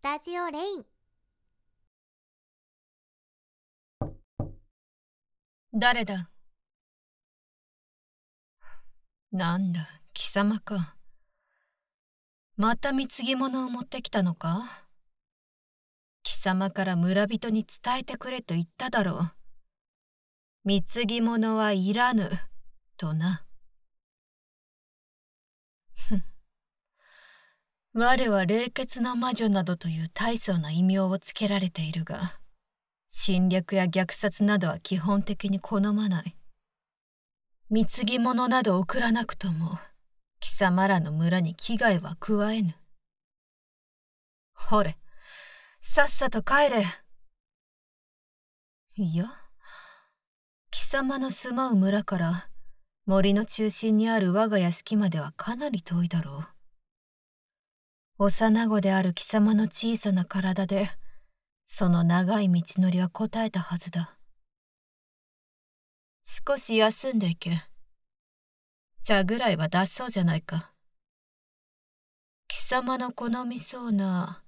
スタジオレイン。誰だ？なんだ？貴様か。また貢ぎ物を持ってきたのか？貴様から村人に伝えてくれと言っただろう。貢ぎ物はいらぬ。とな。我は冷血な魔女などという大層な異名をつけられているが侵略や虐殺などは基本的に好まない。貢ぎ物など送らなくとも貴様らの村に危害は加えぬ。ほれさっさと帰れ。いや貴様の住まう村から森の中心にある我が屋敷まではかなり遠いだろう。幼子である貴様の小さな体でその長い道のりは答えたはずだ。少し休んでいけ。茶ぐらいは出そうじゃないか。貴様の好みそうな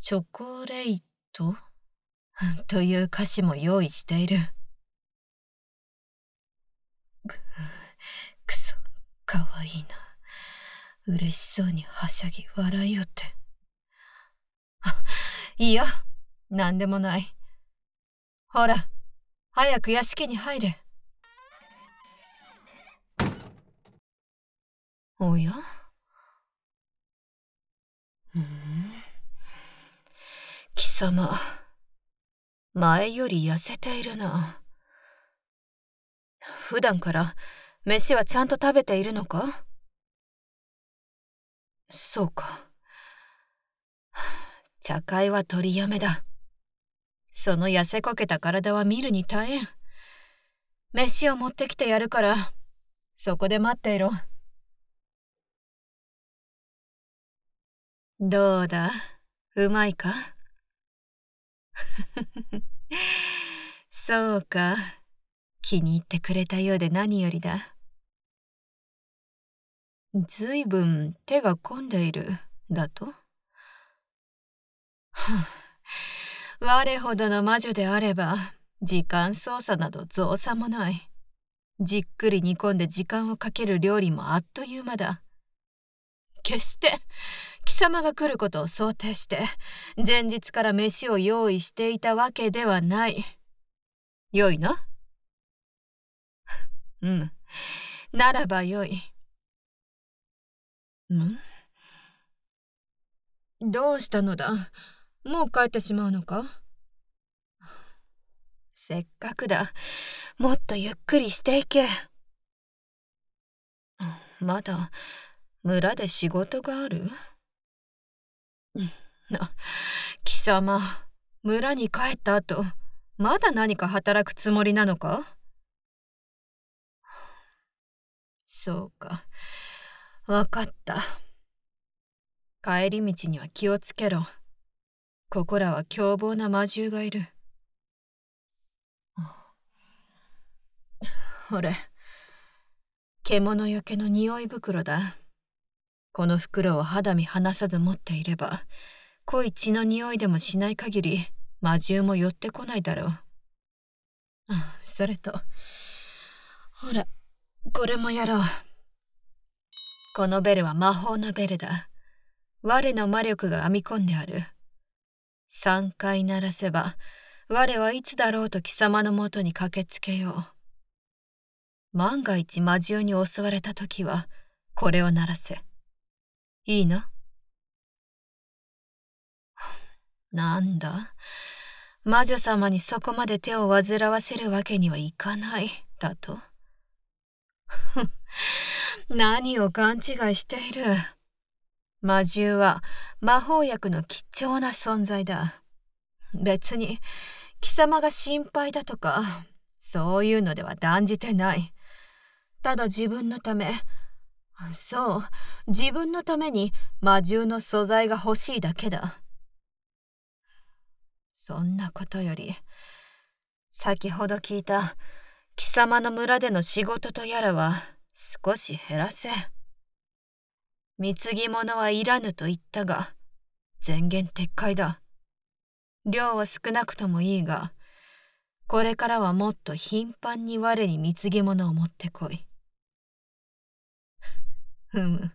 チョコレート？という歌詞も用意している。くそかわいいな。嬉しそうにはしゃぎ笑いよって。いや、なんでもない。ほら、早く屋敷に入れ。おや？うん？貴様、前より痩せているな。普段から飯はちゃんと食べているのか？そうか。茶会は取りやめだ。その痩せこけた体は見るに耐えん。飯を持ってきてやるから、そこで待っていろ。どうだ？うまいか？そうか。気に入ってくれたようで何よりだ。ずいぶん手が込んでいる、だと？我ほどの魔女であれば、時間操作など造作もない。じっくり煮込んで時間をかける料理もあっという間だ。決して貴様が来ることを想定して前日から飯を用意していたわけではない。よいな？うん。ならばよい。ん？どうしたのだ？もう帰ってしまうのか？せっかくだ。もっとゆっくりしていけ。まだ村で仕事がある？な、貴様、村に帰った後、まだ何か働くつもりなのか？そうか。わかった。帰り道には気をつけろ。ここらは凶暴な魔獣がいる。ほれ、獣よけの匂い袋だ。この袋を肌身離さず持っていれば、濃い血の匂いでもしない限り魔獣も寄ってこないだろう。それと、ほら、これもやろう。このベルは魔法のベルだ。我の魔力が編み込んである。三回鳴らせば、我はいつだろうと貴様のもとに駆けつけよう。万が一魔獣に襲われた時は、これを鳴らせ。いいな？なんだ？魔女様にそこまで手を煩わせるわけにはいかない、だと？何を勘違いしている。魔獣は魔法薬の貴重な存在だ。別に貴様が心配だとか、そういうのでは断じてない。ただ自分のため、そう、自分のために魔獣の素材が欲しいだけだ。そんなことより、先ほど聞いた貴様の村での仕事とやらは少し減らせ。貢ぎ物はいらぬと言ったが、前言撤回だ。量は少なくともいいが、これからはもっと頻繁に我に貢ぎ物を持ってこい。ふむ、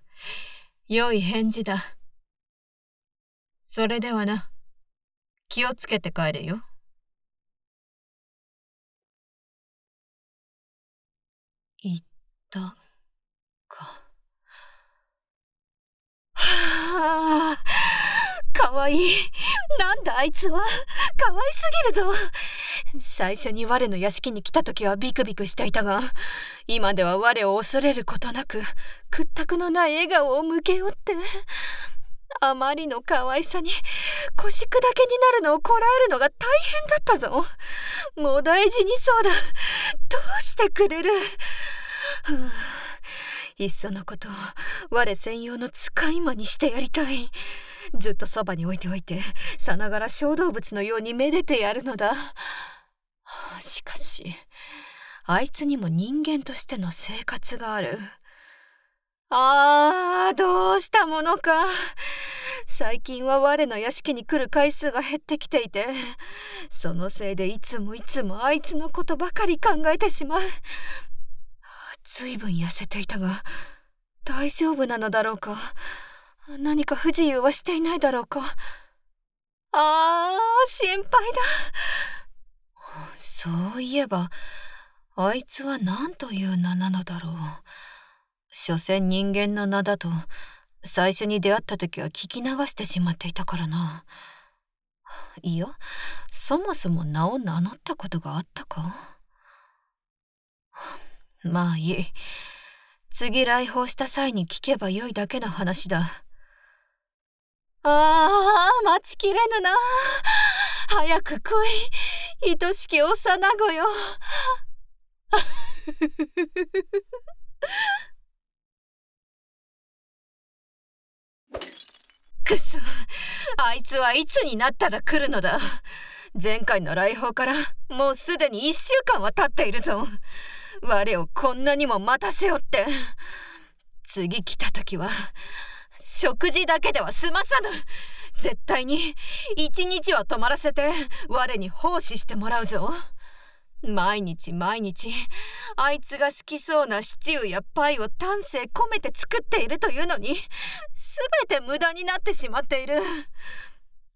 良い返事だ。それではな、気をつけて帰れよ。たか。はあ、かわいい。なんだあいつは。かわいすぎるぞ。最初に我の屋敷に来た時はビクビクしていたが、今では我を恐れることなく、屈託のない笑顔を向けよって。あまりの可愛さに腰砕けになるのをこらえるのが大変だったぞ。もう大事にそうだ。どうしてくれる？いっそのこと我専用の使い魔にしてやりたい。ずっとそばに置いておいてさながら小動物のようにめでてやるのだ。しかしあいつにも人間としての生活がある。ああどうしたものか。最近は我の屋敷に来る回数が減ってきていてそのせいでいつもいつもあいつのことばかり考えてしまう。ずいぶん痩せていたが大丈夫なのだろうか？何か不自由はしていないだろうか？あー心配だ。そういえばあいつは何という名なのだろう。所詮人間の名だと最初に出会った時は聞き流してしまっていたからな。いやそもそも名を名乗ったことがあったか？まあいい。次来訪した際に聞けばよいだけの話だ。ああ、待ちきれぬな。早く来い。愛しき幼子よ。くそ、あいつはいつになったら来るのだ。前回の来訪からもうすでに1週間は経っているぞ。我をこんなにも待たせよって。次来た時は食事だけでは済まさぬ。絶対に一日は泊まらせて我に奉仕してもらうぞ。毎日毎日あいつが好きそうなシチューやパイを丹精込めて作っているというのに全て無駄になってしまっている。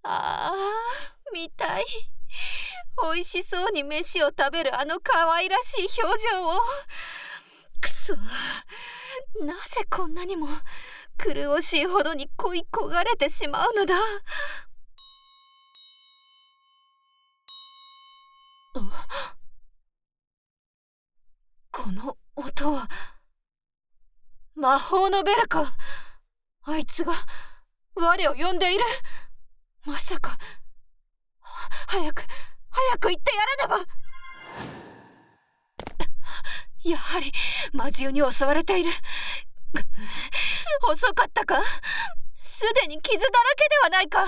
ああ見たい。美味しそうに飯を食べるあの可愛らしい表情を。くそ。なぜこんなにも苦しいほどに恋焦がれてしまうのだ。この音は魔法のベルか。あいつが我を呼んでいる。まさか早く早く行ってやらねば。やはり魔獣に襲われている。遅かったか？すでに傷だらけではないか？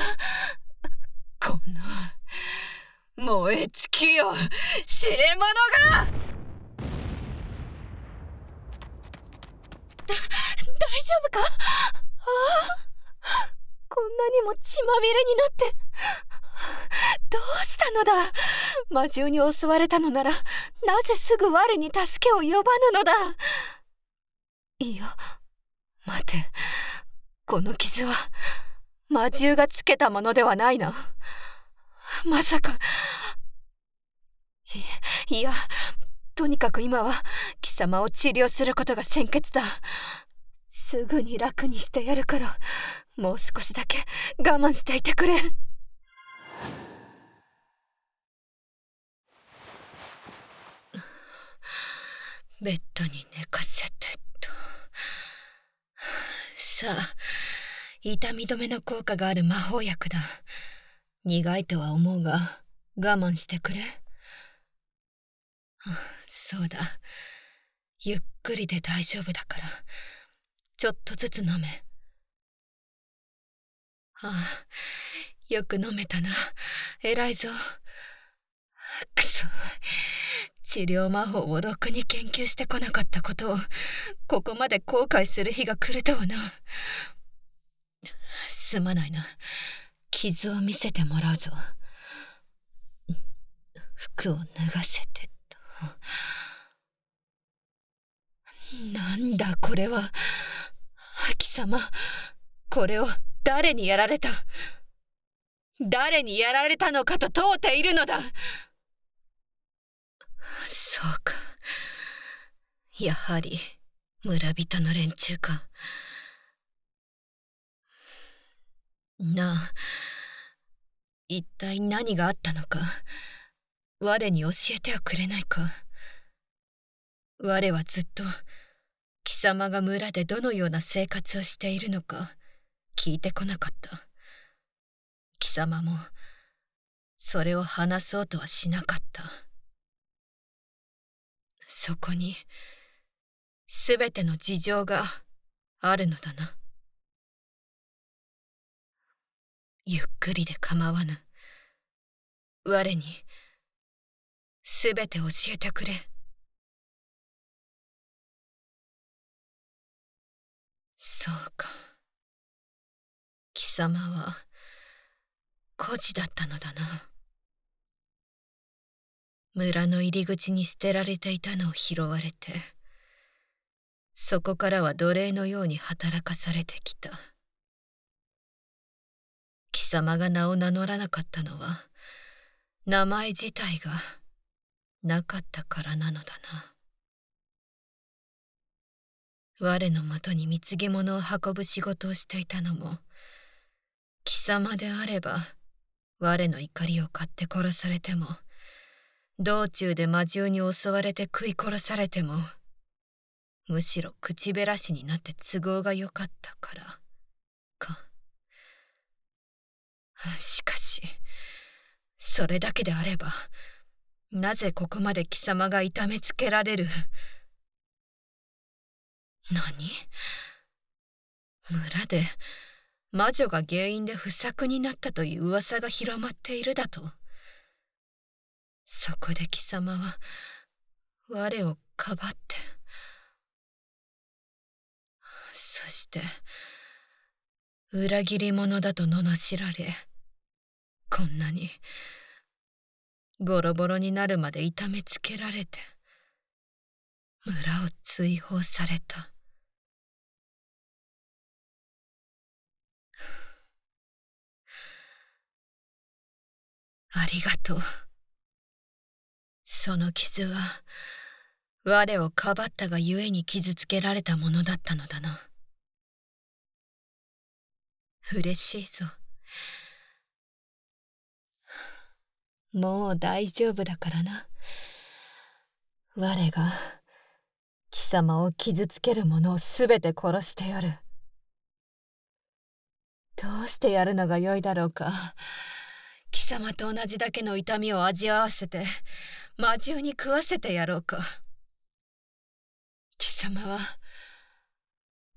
この燃え尽きよ知れ者が！大丈夫か？ああ？こんなにも血まみれになって。どうしたのだ？魔獣に襲われたのならなぜすぐ我に助けを呼ばぬのだ？いや待て。この傷は魔獣がつけたものではないな。まさか。いやとにかく今は貴様を治療することが先決だ。すぐに楽にしてやるからもう少しだけ我慢していてくれ。ベッドに寝かせてと。さあ、痛み止めの効果がある魔法薬だ。苦いとは思うが、我慢してくれ。そうだ。ゆっくりで大丈夫だから、ちょっとずつ飲め。ああ、よく飲めたな。偉いぞ。くそ。治療魔法をろくに研究してこなかったことをここまで後悔する日が来るとはなすまないな傷を見せてもらうぞ。服を脱がせてと。なんだこれは。貴様、これを誰にやられた？誰にやられたのかと問うているのだそうか。やはり村人の連中か。なあ、一体何があったのか、我に教えてはくれないか。我はずっと貴様が村でどのような生活をしているのか聞いてこなかった。貴様もそれを話そうとはしなかった。そこにすべての事情があるのだな。ゆっくりで構わぬ。我にすべて教えてくれ。そうか。貴様は孤児だったのだな。村の入り口に捨てられていたのを拾われて、そこからは奴隷のように働かされてきた。貴様が名を名乗らなかったのは、名前自体がなかったからなのだな。我のもとに貢ぎ物を運ぶ仕事をしていたのも貴様であれば我の怒りを買って殺されても道中で魔獣に襲われて食い殺されてもむしろ口減らしになって都合が良かったからか。しかしそれだけであればなぜここまで貴様が痛めつけられる？何？村で魔女が原因で不作になったという噂が広まっているだと？そこで貴様は我をかばって。そして裏切り者だと罵られこんなにボロボロになるまで痛めつけられて村を追放された。ありがとう。その傷は、我をかばったがゆえに傷つけられたものだったのだな。嬉しいぞ。もう大丈夫だからな。我が、貴様を傷つける者をすべて殺してやる。どうしてやるのがよいだろうか。貴様と同じだけの痛みを味わわせて魔獣に食わせてやろうか。貴様は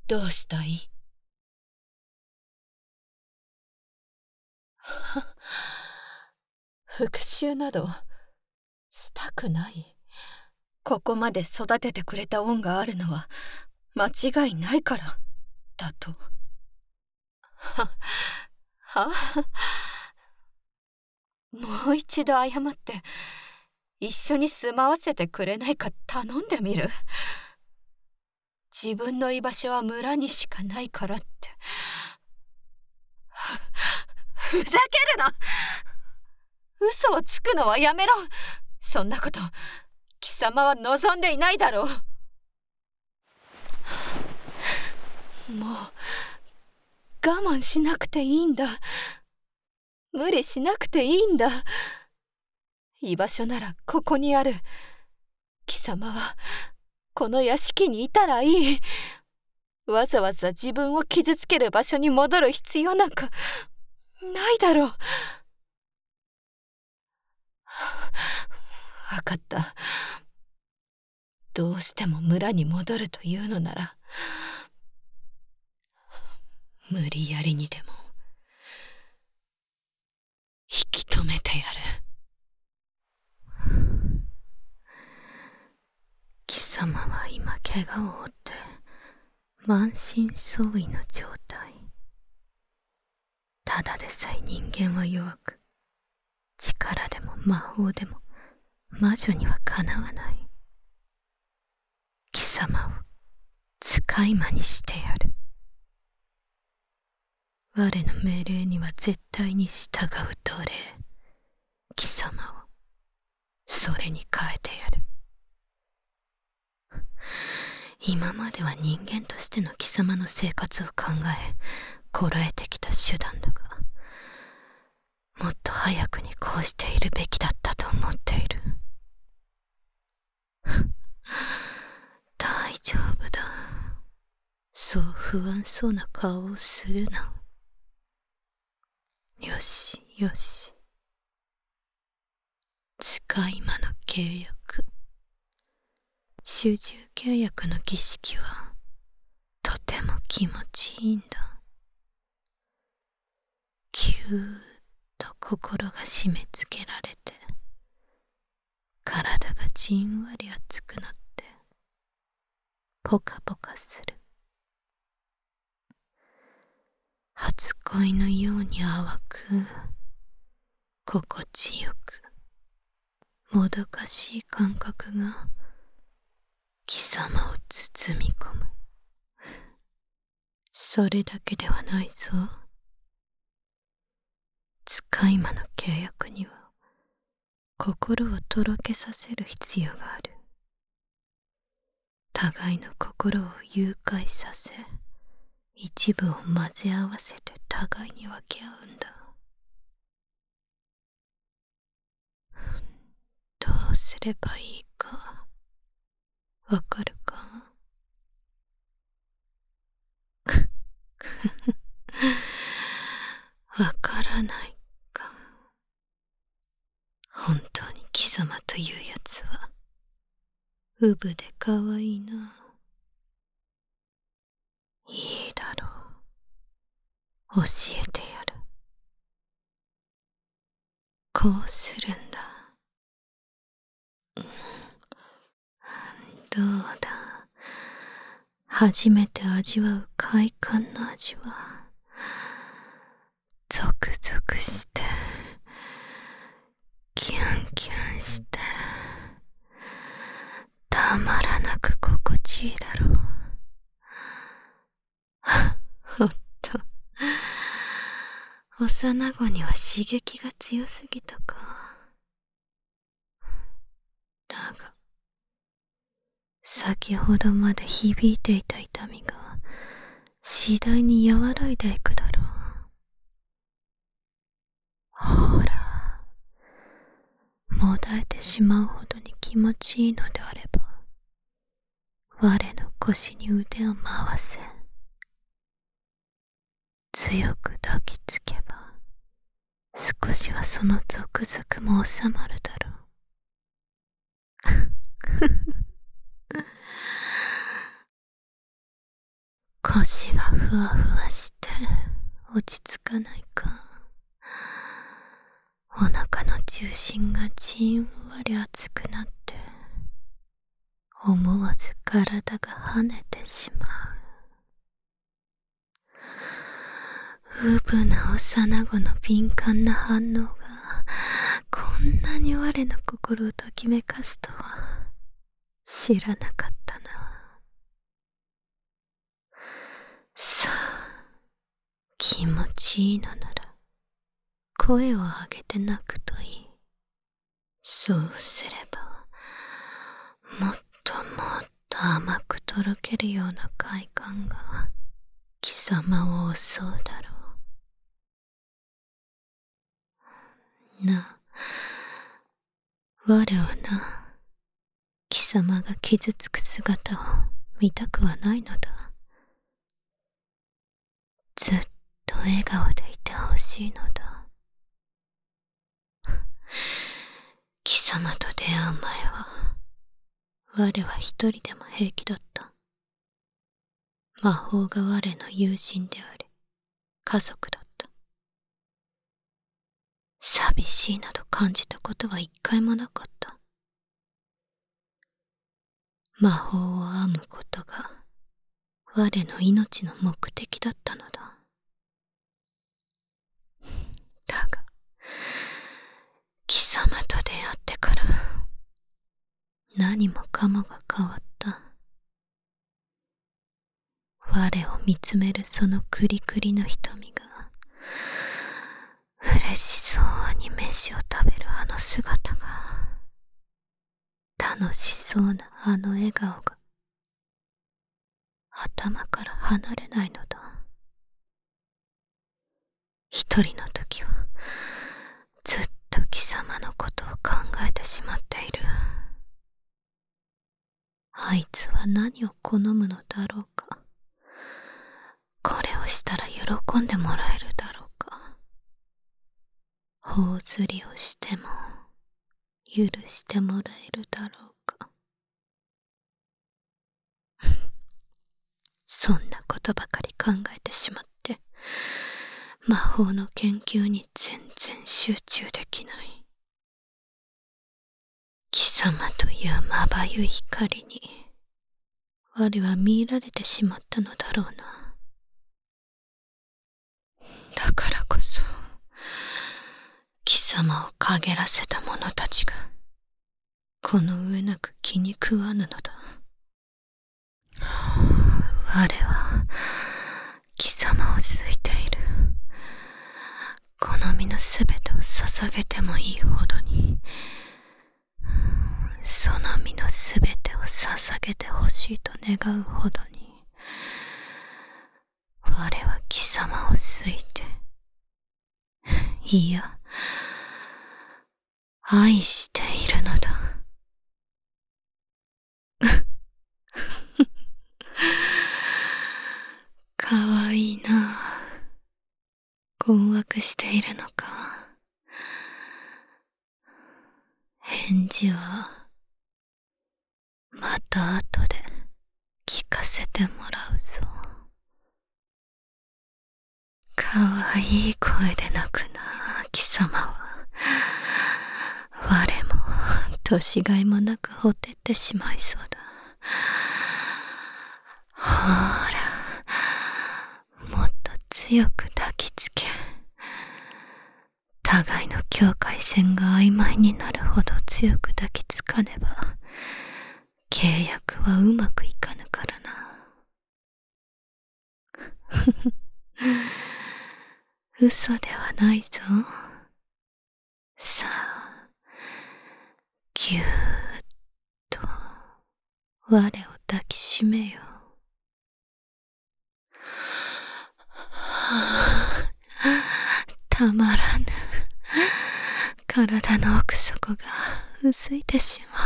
どうしたい？復讐などしたくない？ここまで育ててくれた恩があるのは間違いないから。だと。は？は もう一度謝って。一緒に住まわせてくれないか頼んでみる？自分の居場所は村にしかないからって。ふざけるな嘘をつくのはやめろそんなこと貴様は望んでいないだろうもう我慢しなくていいんだ無理しなくていいんだ居場所ならここにある。貴様はこの屋敷にいたらいい。わざわざ自分を傷つける場所に戻る必要なんかないだろう。分かった。どうしても村に戻るというのなら無理やりにでも引き止めてやる貴様は今怪我を負って満身創痍の状態ただでさえ人間は弱く、力でも魔法でも魔女にはかなわない。貴様を使い魔にしてやる。我の命令には絶対に従う奴隷、貴様をそれに変えてやる。今までは人間としての貴様の生活を考え、こらえてきた手段だが、もっと早くにこうしているべきだったと思っている。大丈夫だ。そう不安そうな顔をするな。よし、よし。使い魔の契約。主従契約の儀式は、とても気持ちいいんだ。ぎゅーっと心が締め付けられて、体がじんわり熱くなって、ポカポカする。初恋のように淡く、心地よく、もどかしい感覚が、貴様を包み込む。それだけではないぞ。使い魔の契約には、心をとろけさせる必要がある。互いの心を誘拐させ、一部を混ぜ合わせて互いに分け合うんだ。どうすればいいか、わかるか？わからないか？本当に貴様というやつは、うぶでかわいいな。いいだろう。教えてやる。こうするんだん。どうだ。初めて味わう快感の味は、ゾクゾクして、キュンキュンして、たまらなく心地いいだろう。ほっと。幼子には刺激が強すぎたか。だが、先ほどまで響いていた痛みが、次第に和らいでいくだろう。ほら、もだえてしまうほどに気持ちいいのであれば、我の腰に腕を回せ。強く抱きつけば少しはそのゾクゾクも収まるだろう 腰がふわふわして落ち着かないかお腹の中心がじんわり熱くなって思わず体が跳ねてしまううぶな幼子の敏感な反応が、こんなに我の心をときめかすとは、知らなかったな。さあ、気持ちいいのなら、声を上げて泣くといい。そうすれば、もっともっと甘くとろけるような快感が、貴様を襲うだろう。なあ。我はな、貴様が傷つく姿を見たくはないのだ。ずっと笑顔でいてほしいのだ。貴様と出会う前は、我は一人でも平気だった。魔法が我の友人であり、家族だった。寂しいなど感じたことは一回もなかった。魔法を編むことが我の命の目的だったのだ。だが、貴様と出会ってから、何もかもが変わった。我を見つめるそのクリクリの瞳が、嬉しそうに飯を食べるあの姿が、楽しそうなあの笑顔が、頭から離れないのだ。一人の時は、ずっと貴様のことを考えてしまっている。あいつは何を好むのだろうか。これをしたら喜んでもらえるだろうか。頬ずりをしても、許してもらえるだろうか。そんなことばかり考えてしまって、魔法の研究に全然集中できない。貴様というまばゆい光に、我は見入られてしまったのだろうな。だからこそ、貴様を陰らせた者たちが、この上なく気に食わぬのだ。我は、貴様を好いている。好みのすべてを捧げてもいいほどに、その身のすべてを捧げてほしいと願うほどに、我は貴様を好いて、いや、愛しているのだ。かわいいな。困惑しているのか。返事は、また後で聞かせてもらうぞ。かわいい声で泣くな、貴様は。我も、年がいもなくほてってしまいそうだ。ほら、もっと強く。互いの境界線が曖昧になるほど強く抱きつかねば、契約はうまくいかぬからな。嘘ではないぞ。さあ、ぎゅーっと我を抱きしめよ。たまらぬ。体の奥底が薄いてしまう。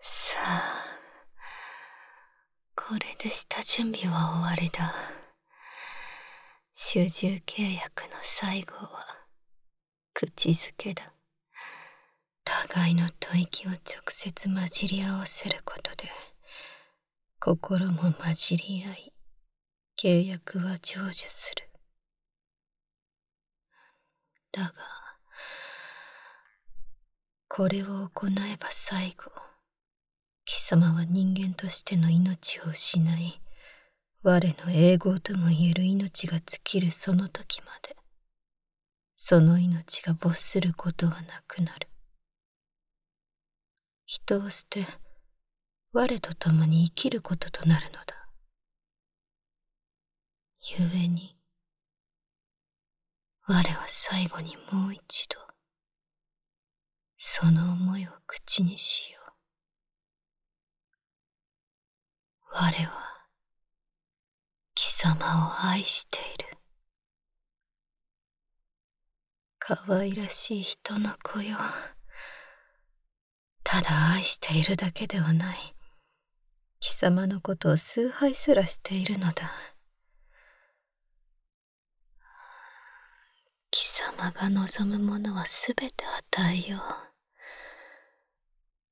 さあ、これで下準備は終わりだ。主従契約の最後は、口づけだ。互いの吐息を直接混じり合わせることで、心も混じり合い、契約は成就する。だが、これを行えば最後、貴様は人間としての命を失い、我の英語とも言える命が尽きるその時まで、その命が没することはなくなる。人を捨て、我と共に生きることとなるのだ。故に、我は最後にもう一度、その思いを口にしよう。我は、貴様を愛している。可愛らしい人の子よ。ただ愛しているだけではない。貴様のことを崇拝すらしているのだ。貴様が望むものはすべて与えよう。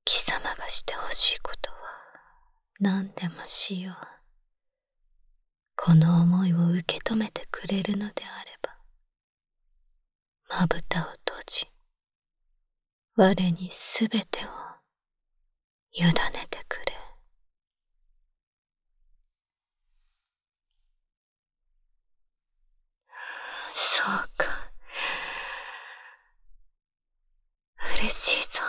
貴様がしてほしいことは何でもしよう。この思いを受け止めてくれるのであれば、まぶたを閉じ、我にすべてを委ねてくれ。そうか。嬉しいぞ。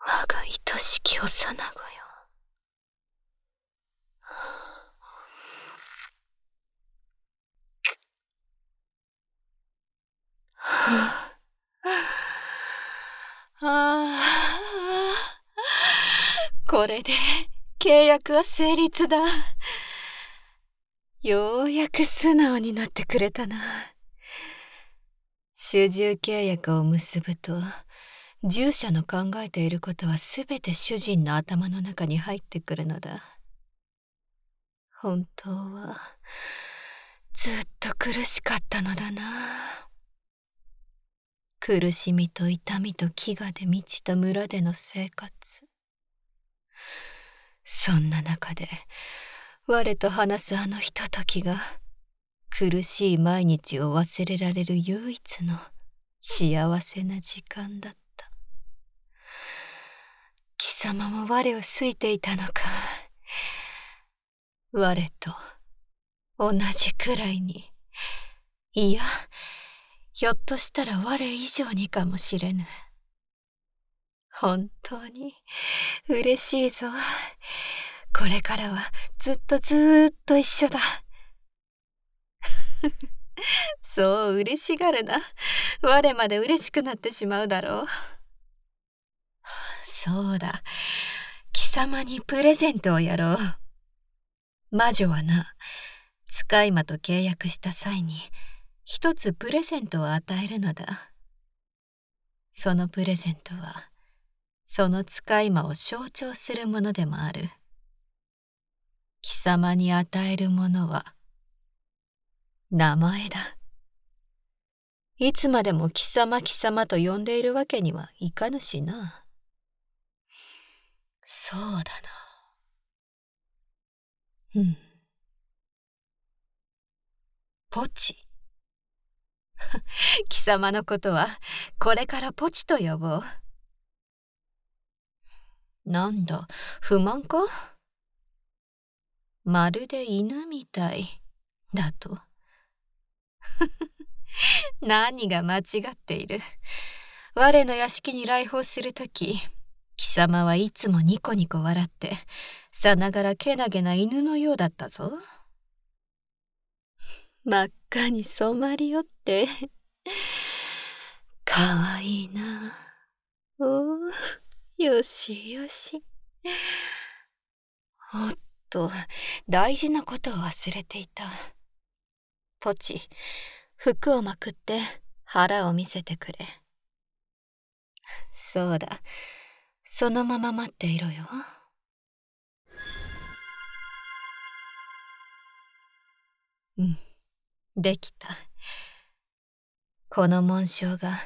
我が愛しき幼子よ。ああ、これで契約は成立だ。ようやく素直になってくれたな。主従契約を結ぶと、従者の考えていることは全て主人の頭の中に入ってくるのだ。本当は、ずっと苦しかったのだな。苦しみと痛みと飢餓で満ちた村での生活。そんな中で、我と話すあのひとときが、苦しい毎日を忘れられる唯一の幸せな時間だった。貴様も我を好いていたのか。我と同じくらいに、いや、ひょっとしたら我以上にかもしれぬ。本当に嬉しいぞ。これからはずっとずっと一緒だ。そう嬉しがるな。我まで嬉しくなってしまうだろう。そうだ。貴様にプレゼントをやろう。魔女はな、使い魔と契約した際に、一つプレゼントを与えるのだ。そのプレゼントは、その使い魔を象徴するものでもある。貴様に与えるものは名前だ。いつまでも貴様貴様と呼んでいるわけにはいかぬしな。そうだな。うん。ポチ。貴様のことはこれからポチと呼ぼう。なんだ、不満か？まるで犬みたいだと。何が間違っている。我の屋敷に来訪するとき、貴様はいつもニコニコ笑って、さながらけなげな犬のようだったぞ。真っ赤に染まりよって、かわいいな。おお、よしよし。おっと大事なことを忘れていた。ポチ、服をまくって腹を見せてくれ。そうだ、そのまま待っていろよ。うん、できた。この紋章が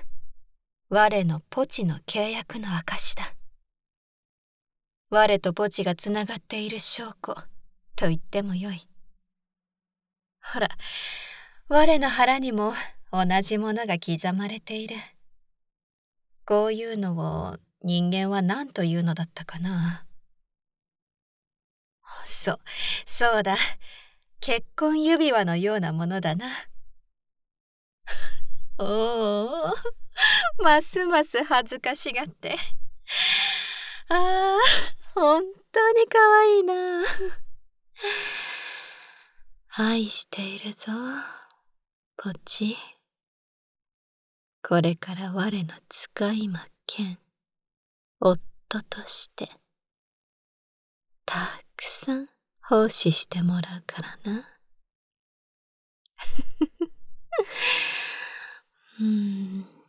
我のポチの契約の証だ。我とポチがつながっている証拠と言ってもよい。ほら、我の腹にも同じものが刻まれている。こういうのを人間は何というのだったかな？そう、そうだ。結婚指輪のようなものだな。おお、ますます恥ずかしがって。ああ。本当にかわいいな。愛しているぞ、ポチ。これから我の使い魔剣、夫として、たくさん奉仕してもらうからな。う ん